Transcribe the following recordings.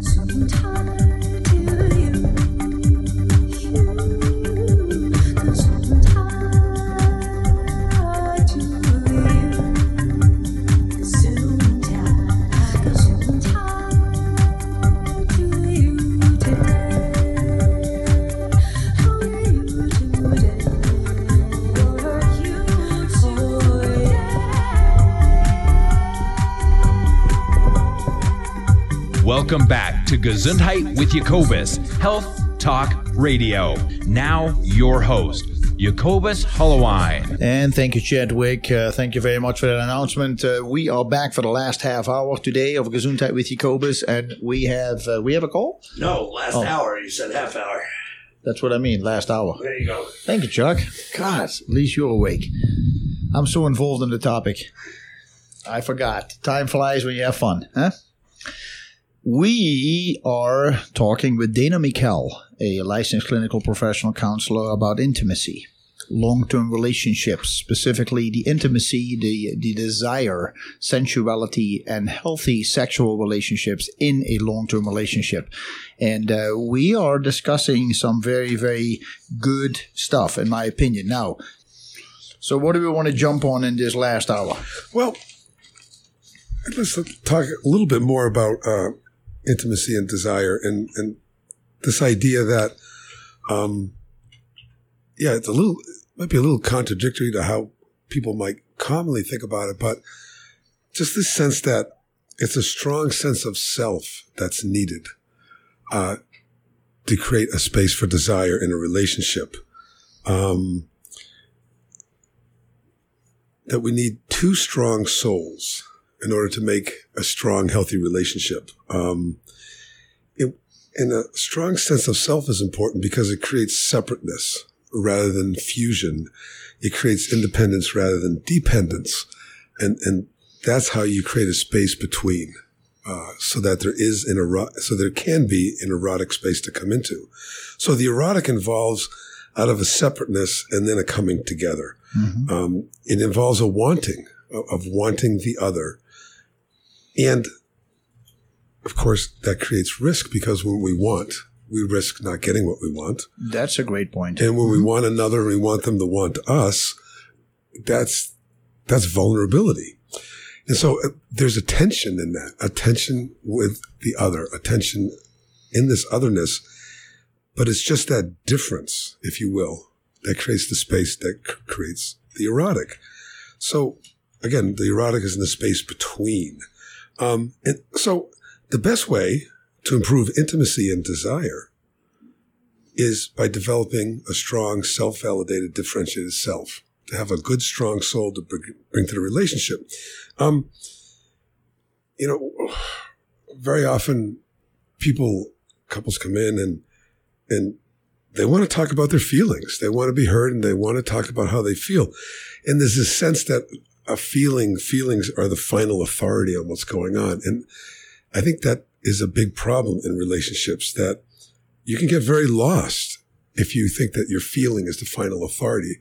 Sometimes Welcome back to Gesundheit with Jacobus, Health Talk Radio. Now, your host, Jacobus Hollowine. And thank you, Chadwick. Uh, thank you very much for that announcement. Uh, we are back for the last half hour today of Gesundheit with Jacobus, and we have uh, we have a call. No, last Oh. hour. You said half hour. That's what I mean. Last hour. There you go. Thank you, Chuck. God, at least you're awake. I'm so involved in the topic. I forgot. Time flies when you have fun, huh? We are talking with Dana Miquelle, a licensed clinical professional counselor, about intimacy, long term relationships, specifically the intimacy, the, the desire, sensuality, and healthy sexual relationships in a long term relationship. And uh, we are discussing some very, very good stuff, in my opinion. Now, so what do we want to jump on in this last hour? Well, let's talk a little bit more about uh, intimacy and desire, and and this idea that, um, yeah, it's a little might be a little contradictory to how people might commonly think about it, but just this sense that it's a strong sense of self that's needed uh, to create a space for desire in a relationship. Um, that we need two strong souls in order to make a strong, healthy relationship. Um, it, and a strong sense of self is important because it creates separateness rather than fusion. It creates independence rather than dependence. And, and that's how you create a space between, uh, so that there is an erotic, so there can be an erotic space to come into. So the erotic involves out of a separateness and then a coming together. Um, it involves a wanting of wanting the other. And of course, that creates risk because when we want, we risk not getting what we want. That's a great point. And when we want another we want them to want us, that's, that's vulnerability. And so uh, there's a tension in that, a tension with the other, a tension in this otherness. But it's just that difference, if you will, that creates the space that c- creates the erotic. So again, the erotic is in the space between. Um, and so the best way to improve intimacy and desire is by developing a strong, self-validated, differentiated self to have a good, strong soul to bring, to the relationship. Um, you know, very often people, couples come in and, and they want to talk about their feelings. They want to be heard and they want to talk about how they feel. And there's this sense that a feeling, feelings are the final authority on what's going on. And I think that is a big problem in relationships that you can get very lost if you think that your feeling is the final authority.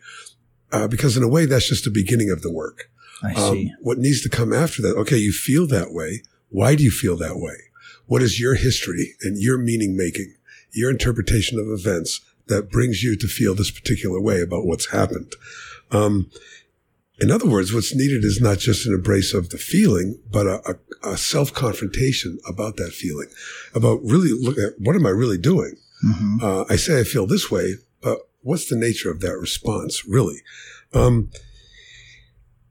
Uh, because in a way, that's just the beginning of the work. I Um, see. what needs to come after that? Okay, you feel that way. Why do you feel that way? What is your history and your meaning making, your interpretation of events that brings you to feel this particular way about what's happened? Um, in other words, what's needed is not just an embrace of the feeling, but a, a, a self confrontation about that feeling, about really look at what am I really doing? Mhm. Uh, I say I feel this way, but what's the nature of that response really? Um,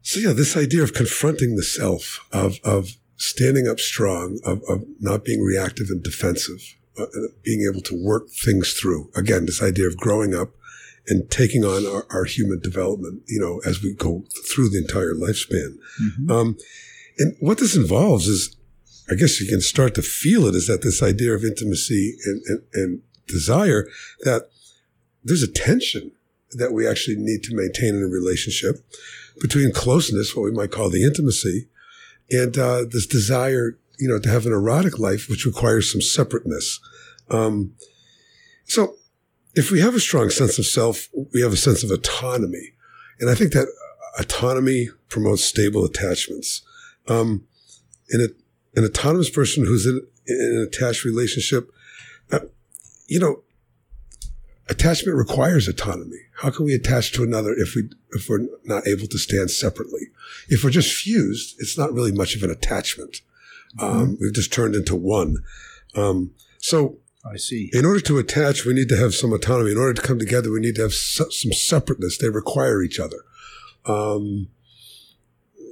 so yeah, this idea of confronting the self, of of standing up strong, of, of not being reactive and defensive, uh, being able to work things through. Again, this idea of growing up and taking on our, our human development, you know, as we go through the entire lifespan. Um, and what this involves is, I guess you can start to feel it, is that this idea of intimacy and, and, and desire that there's a tension that we actually need to maintain in a relationship between closeness, what we might call the intimacy, and uh, this desire, you know, to have an erotic life, which requires some separateness. Um, so, if we have a strong sense of self, we have a sense of autonomy, and I think that autonomy promotes stable attachments. Um, and it, an autonomous person who's in, in an attached relationship, uh, you know, attachment requires autonomy. How can we attach to another if we if we're not able to stand separately? If we're just fused, it's not really much of an attachment. Um, we've just turned into one. Um, so I see. in order to attach, we need to have some autonomy. In order to come together, we need to have se- some separateness. They require each other. Um,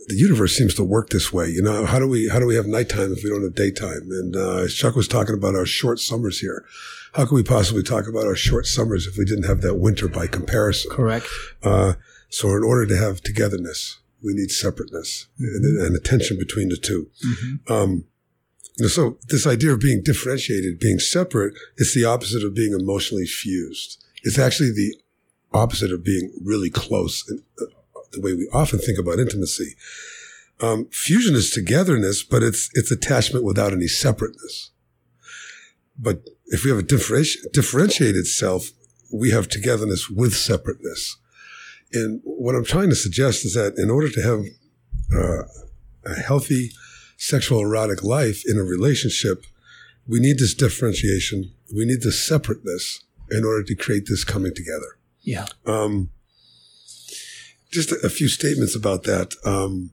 the universe seems to work this way. You know, how do we how do we have nighttime if we don't have daytime? And uh, Chuck was talking about our short summers here. How can we possibly talk about our short summers if we didn't have that winter by comparison? Correct. Uh, so, in order to have togetherness, we need separateness and, and attention between the 2 Um, you know, so this idea of being differentiated, being separate, is the opposite of being emotionally fused. It's actually the opposite of being really close. in, uh, the way we often think about intimacy. Um, fusion is togetherness, but it's it's attachment without any separateness. But if we have a differenti- differentiated self, we have togetherness with separateness. And what I'm trying to suggest is that in order to have uh, a healthy sexual erotic life in a relationship, we need this differentiation. We need this separateness in order to create this coming together. Yeah. Um, just a, a few statements about that. Um,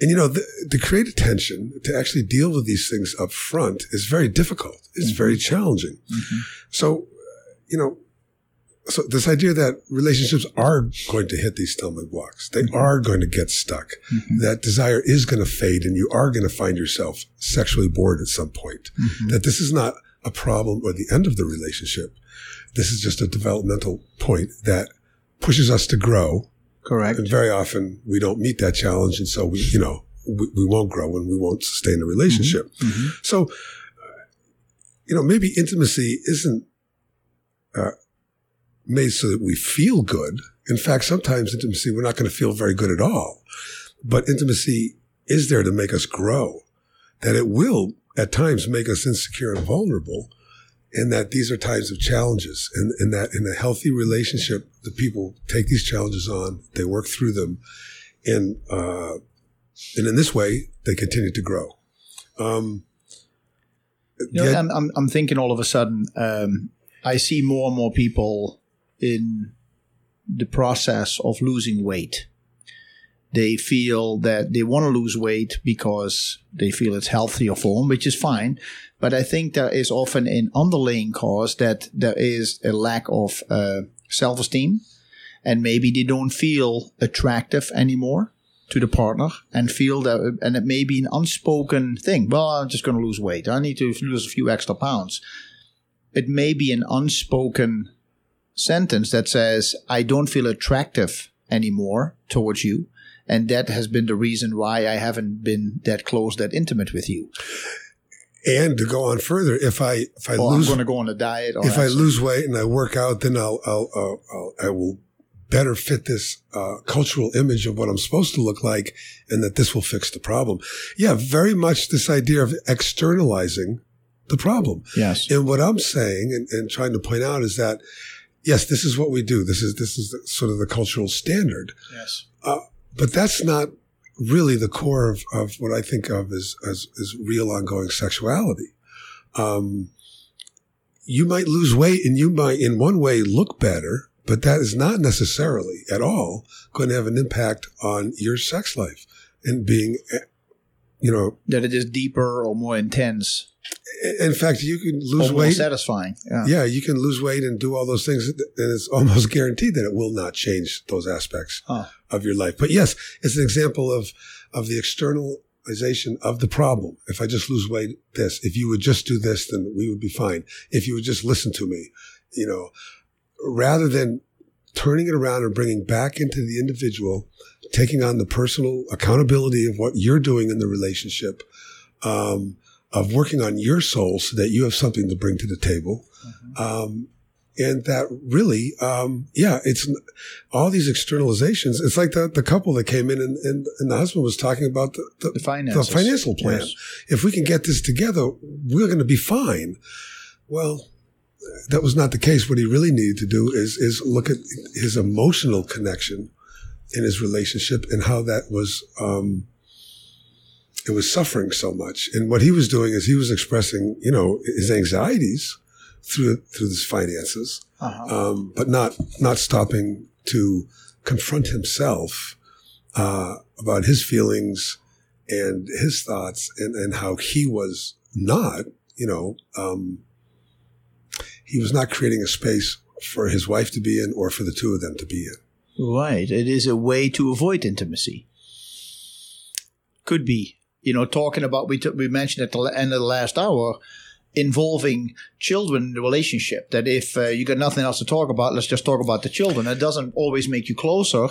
and you know, the, to create attention, to actually deal with these things up front is very difficult. It's very challenging. So, uh, you know, so this idea that relationships are going to hit these stumbling blocks, they mm-hmm. are going to get stuck. Mm-hmm. That desire is going to fade, and you are going to find yourself sexually bored at some point. Mm-hmm. That this is not a problem or the end of the relationship. This is just a developmental point that pushes us to grow Correct. and very often we don't meet that challenge. And so we, you know, we, we won't grow and we won't sustain a relationship. So, uh, you know, maybe intimacy isn't uh, made so that we feel good. In fact, sometimes intimacy, we're not going to feel very good at all. But intimacy is there to make us grow, that it will at times make us insecure and vulnerable. And that these are times of challenges, and, and that in a healthy relationship, the people take these challenges on, they work through them, and uh, and in this way, they continue to grow. Um, You know, I'm, I'm thinking all of a sudden, um, I see more and more people in the process of losing weight. They feel that they want to lose weight because they feel it's healthier for them, which is fine. But I think there is often an underlying cause that there is a lack of uh, self esteem. And maybe they don't feel attractive anymore to the partner and feel that, and it may be an unspoken thing. Well, I'm just going to lose weight. I need to lose a few extra pounds. It may be an unspoken sentence that says, I don't feel attractive anymore towards you. And that has been the reason why I haven't been that close, that intimate with you. and to go on further, if I if I I'm lose going to go on a diet. Or if I lose weight and I work out, then I'll, I'll, I'll, I'll I will better fit this uh, cultural image of what I'm supposed to look like, and that this will fix the problem. Yeah, very much this idea of externalizing the problem. Yes. And what I'm saying and, and trying to point out is that yes, this is what we do. This is this is the, sort of the cultural standard, Yes. but that's not really the core of, of what I think of as, as, as real ongoing sexuality. Um, you might lose weight and you might in one way look better, but that is not necessarily at all going to have an impact on your sex life and being, eh, you know, That it is deeper or more intense in fact, you can lose weight. satisfying. Yeah. Yeah, you can lose weight and do all those things, and it's almost guaranteed that it will not change those aspects Oh. of your life. But yes, it's an example of of the externalization of the problem. If I just lose weight, this. If you would just do this, then we would be fine. If you would just listen to me, you know, rather than turning it around and bringing back into the individual, taking on the personal accountability of what you're doing in the relationship. Um, of working on your soul so that you have something to bring to the table. Um, and that really, um, yeah, it's all these externalizations. It's like the, the couple that came in and, and, and the husband was talking about the, the, The the financial plan. Yes. If we can get this together, we're going to be fine. Well, that was not the case. What he really needed to do is, is look at his emotional connection in his relationship and how that was, um, it was suffering so much. And what he was doing is he was expressing, you know, his anxieties through through his finances, uh-huh. um, but not not stopping to confront himself uh, about his feelings and his thoughts and, and how he was not, you know, um, he was not creating a space for his wife to be in or for the two of them to be in. Right. It is a way to avoid intimacy. Could be. You know, talking about, we, t- we mentioned at the end of the last hour, involving children in the relationship. That if uh, you got nothing else to talk about, let's just talk about the children. It doesn't always make you closer.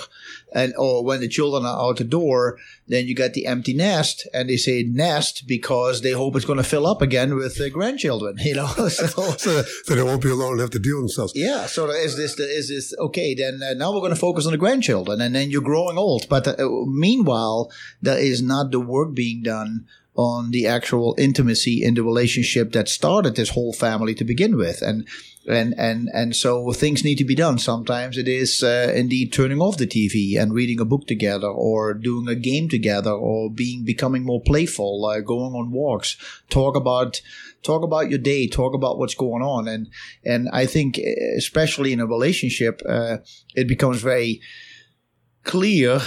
And or when the children are out the door, then you got the empty nest, and they say nest because they hope it's going to fill up again with uh, grandchildren. You know, so, so, they won't be alone and have to deal with themselves. Yeah. So is this is this okay? Then uh, now we're going to focus on the grandchildren, and then you're growing old. But uh, meanwhile, there is not the work being done on the actual intimacy in the relationship that started this whole family to begin with. And and and and so things need to be done. Sometimes it is uh, indeed turning off the tv and reading a book together or doing a game together or being becoming more playful uh, going on walks. Talk about talk about your day. Talk about what's going on. And and i think especially in a relationship uh, it becomes very clear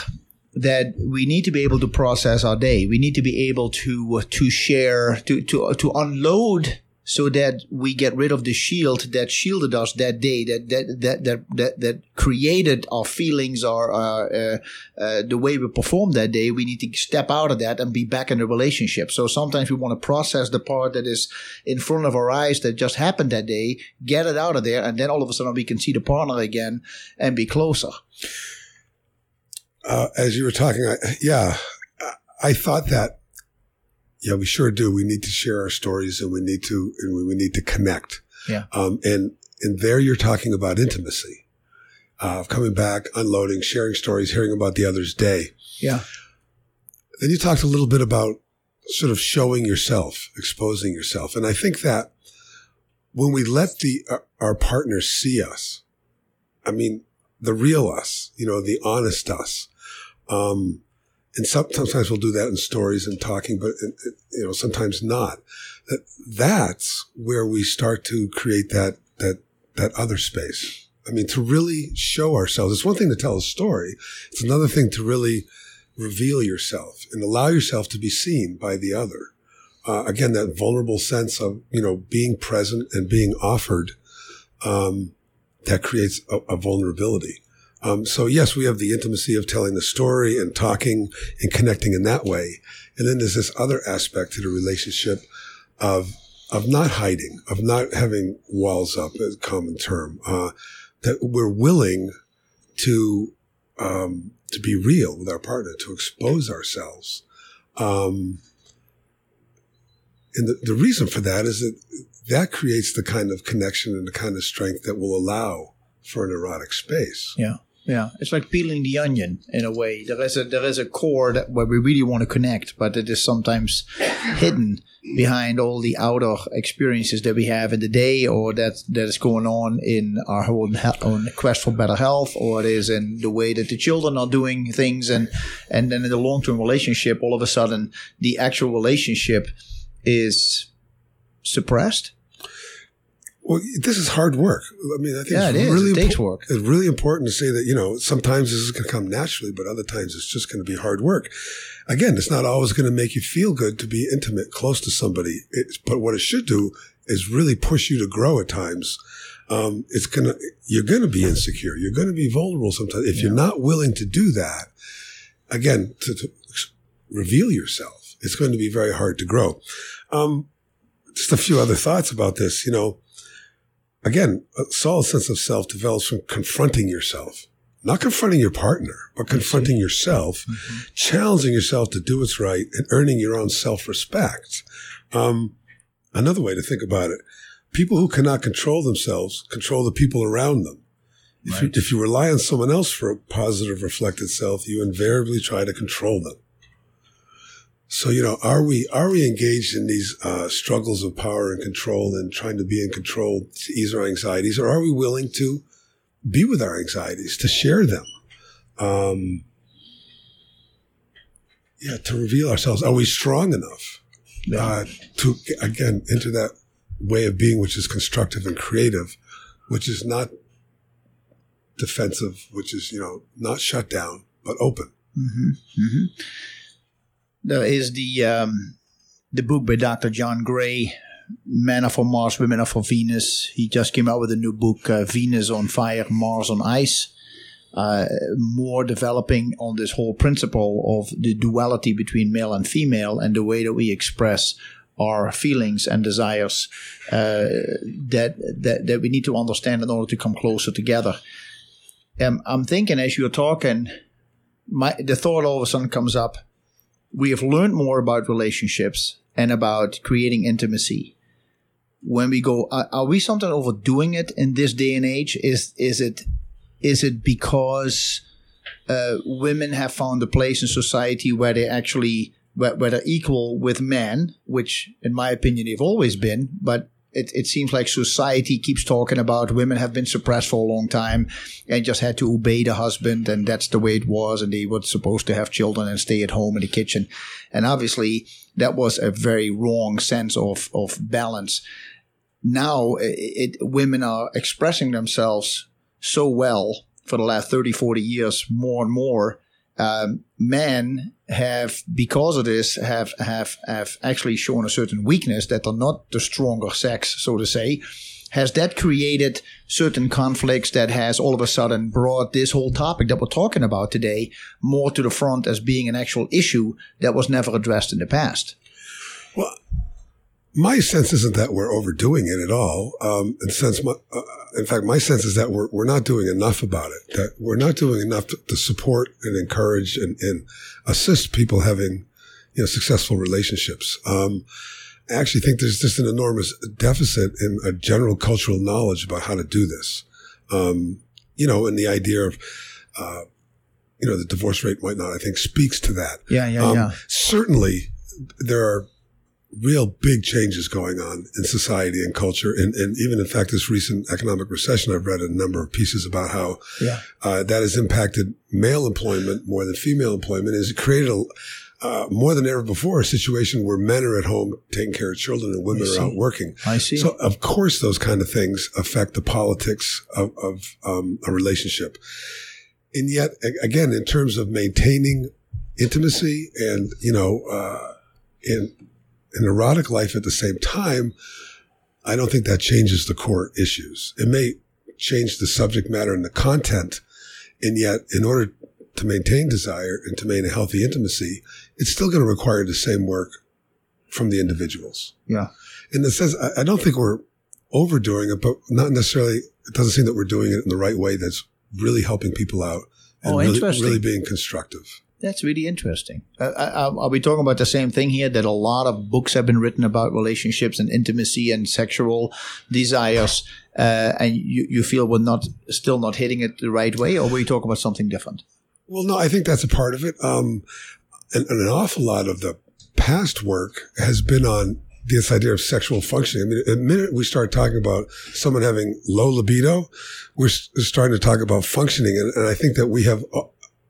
that we need to be able to process our day. We need to be able to to share to to to unload so that we get rid of the shield that shielded us that day that that that that that, that created our feelings or uh, uh, uh, the way we performed that day. We need to step out of that and be back in the relationship. So sometimes we want to process the part that is in front of our eyes that just happened that day get it out of there and then all of a sudden we can see the partner again and be closer uh, as you were talking, I, yeah, I thought that, yeah, we sure do. We need to share our stories and we need to, and we, we need to connect. Yeah. Um, and, and there you're talking about intimacy, uh, coming back, unloading, sharing stories, hearing about the other's day. Yeah. Then you talked a little bit about sort of showing yourself, exposing yourself. And I think that when we let the, our, our partners see us, I mean, the real us, you know, the honest us, um, and sometimes we'll do that in stories and talking, but you know sometimes not. That that's where we start to create that that that other space. I mean, to really show ourselves. It's one thing to tell a story. It's another thing to really reveal yourself and allow yourself to be seen by the other. Uh, again, that vulnerable sense of you know being present and being offered. Um, that creates a, a vulnerability. Um, so yes, we have the intimacy of telling the story and talking and connecting in that way. And then there's this other aspect to the relationship of, of not hiding, of not having walls up, a common term, uh, that we're willing to, um, to be real with our partner, to expose ourselves. Um, and the, the reason for that is that that creates the kind of connection and the kind of strength that will allow for an erotic space. Yeah. Yeah, it's like peeling the onion in a way. There is a there is a core that where we really want to connect, but it is sometimes hidden behind all the outer experiences that we have in the day, or that that is going on in our own, own quest for better health, or it is in the way that the children are doing things, and and then in the long term relationship, all of a sudden the actual relationship is suppressed well, this is hard work. I mean, I think yeah, it's it really takes work. It's really important to say that you know sometimes this is going to come naturally, but other times it's just going to be hard work. Again, it's not always going to make you feel good to be intimate, close to somebody. It's, but what it should do is really push you to grow at times. Um, it's gonna you're going to be insecure. You're going to be vulnerable sometimes if yeah. you're not willing to do that. Again, to, to reveal yourself, it's going to be very hard to grow. Um, just a few other thoughts about this. You know again, a solid sense of self develops from confronting yourself, not confronting your partner, but confronting yourself, mm-hmm. challenging yourself to do what's right and earning your own self respect. Um, another way to think about it, people who cannot control themselves control the people around them. If, right. you, if you rely on someone else for a positive reflected self, you invariably try to control them. So, you know, are we, are we engaged in these, uh, struggles of power and control and trying to be in control to ease our anxieties? Or are we willing to be with our anxieties, to share them? Um, yeah, to reveal ourselves. Are we strong enough uh, to again enter that way of being, which is constructive and creative, which is not defensive, which is you know not shut down but open. There is the um, the book by Dr. John Gray, Men Are for Mars, Women Are for Venus. He just came out with a new book, uh, Venus on Fire, Mars on Ice. Uh, more developing on this whole principle of the duality between male and female and the way that we express our feelings and desires uh, that, that that we need to understand in order to come closer together. Um, I'm thinking as you're talking, my the thought all of a sudden comes up. We have learned more about relationships and about creating intimacy. When we go, are, are we sometimes overdoing it in this day and age? Is is it is it because uh, women have found a place in society where they actually where, where they're equal with men, which in my opinion they've always been, but it, it seems like society keeps talking about women have been suppressed for a long time and just had to obey the husband and that's the way it was and they were supposed to have children and stay at home in the kitchen. And obviously that was a very wrong sense of, of balance. Now it, it, women are expressing themselves so well for the last 30 40 years more and more um, men have because of this have have have actually shown a certain weakness that they're not the stronger sex so to say. Has that created certain conflicts that has all of a sudden brought this whole topic that we're talking about today more to the front as being an actual issue that was never addressed in the past? Well my sense isn't that we're overdoing it at all. Um, in sense, my, uh, in fact, my sense is that we're we're not doing enough about it. That we're not doing enough to, to support and encourage and, and, assist people having, you know, successful relationships. Um, I actually think there's just an enormous deficit in a general cultural knowledge about how to do this. Um, you know, and the idea of, uh, you know, the divorce rate might not, I think, speaks to that. Yeah, yeah, um, yeah. Certainly, there are real big changes going on in society and culture. And, and, even in fact, this recent economic recession, I've read a number of pieces about how yeah. uh, that has impacted male employment more than female employment. Has created a uh, more than ever before a situation where men are at home taking care of children and women are out working. I see. So of course those kind of things affect the politics of, of um, a relationship. And yet again, in terms of maintaining intimacy and, you know, uh, in an erotic life at the same time, I don't think that changes the core issues. It may change the subject matter and the content. And yet, in order to maintain desire and to maintain a healthy intimacy, it's still going to require the same work from the individuals. Yeah. In the sense, I don't think we're overdoing it, but not necessarily, it doesn't seem that we're doing it in the right way that's really helping people out and oh, really, really being constructive. That's really interesting. Uh, are we talking about the same thing here? That a lot of books have been written about relationships and intimacy and sexual desires, uh, and you, you feel we're not still not hitting it the right way, or were you talking about something different? Well, no, I think that's a part of it. Um, and, and an awful lot of the past work has been on this idea of sexual functioning. I mean, the minute we start talking about someone having low libido, we're starting to talk about functioning. And, and I think that we have uh,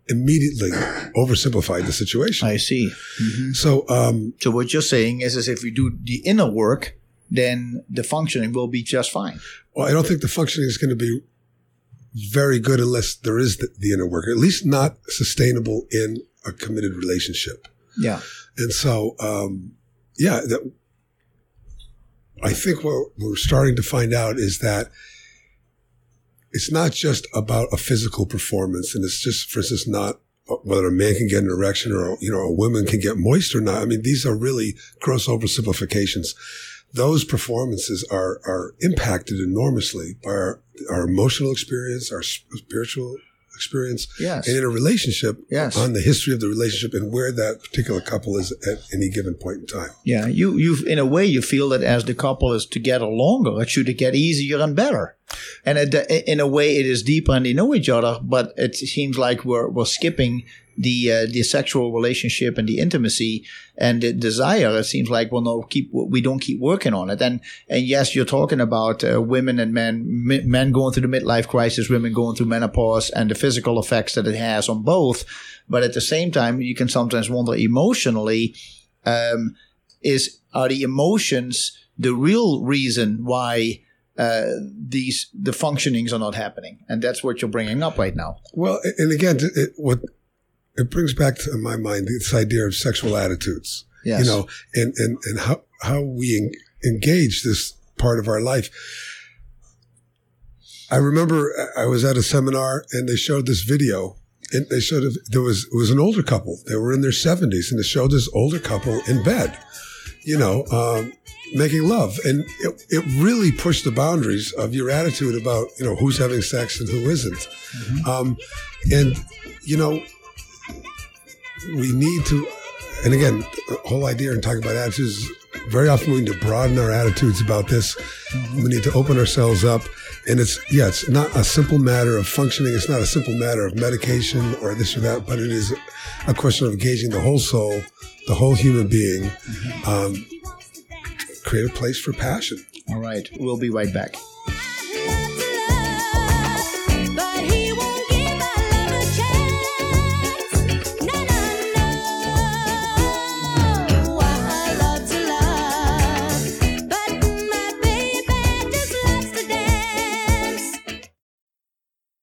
immediately oversimplified the situation. I see. Mm-hmm. So, um, so what you're saying is, is if we do the inner work, then the functioning will be just fine. Well, I don't think the functioning is going to be very good unless there is the, the inner work, at least not sustainable in a committed relationship. Yeah. And so, um, yeah, that, I think what we're starting to find out is that it's not just about a physical performance. And it's just, for instance, not uh, whether a man can get an erection or, you know, a woman can get moist or not. I mean, these are really gross oversimplifications. Those performances are, are impacted enormously by our, our emotional experience, our spiritual experience, yes. and in a relationship yes. on the history of the relationship and where that particular couple is at any given point in time. Yeah, you you in a way you feel that as the couple is together longer, it should get easier and better. And it, in a way, it is deeper and they know each other, but it seems like we're we're skipping the uh, the sexual relationship and the intimacy and the desire. It seems like well, no, keep we don't keep working on it. And and yes, you're talking about uh, women and men, men going through the midlife crisis, women going through menopause, and the physical effects that it has on both. But at the same time, you can sometimes wonder emotionally, um, is are the emotions the real reason why? Uh, these the functionings are not happening, and that's what you're bringing up right now. Well, and again, it, what it brings back to my mind this idea of sexual attitudes. Yes. You know, and and and how how we en- engage this part of our life. I remember I was at a seminar and they showed this video. And they showed there was it was an older couple. They were in their seventies, and they showed this older couple in bed. You know, um, making love. And it, it really pushed the boundaries of your attitude about, you know, who's having sex and who isn't. Mm-hmm. Um, and, you know, we need to, and again, the whole idea in talking about attitudes is very often we need to broaden our attitudes about this. Mm-hmm. We need to open ourselves up. And it's, yeah, it's not a simple matter of functioning. It's not a simple matter of medication or this or that, but it is a question of engaging the whole soul, the whole human being. Mm-hmm. Um, create a place for passion. All right. We'll be right back.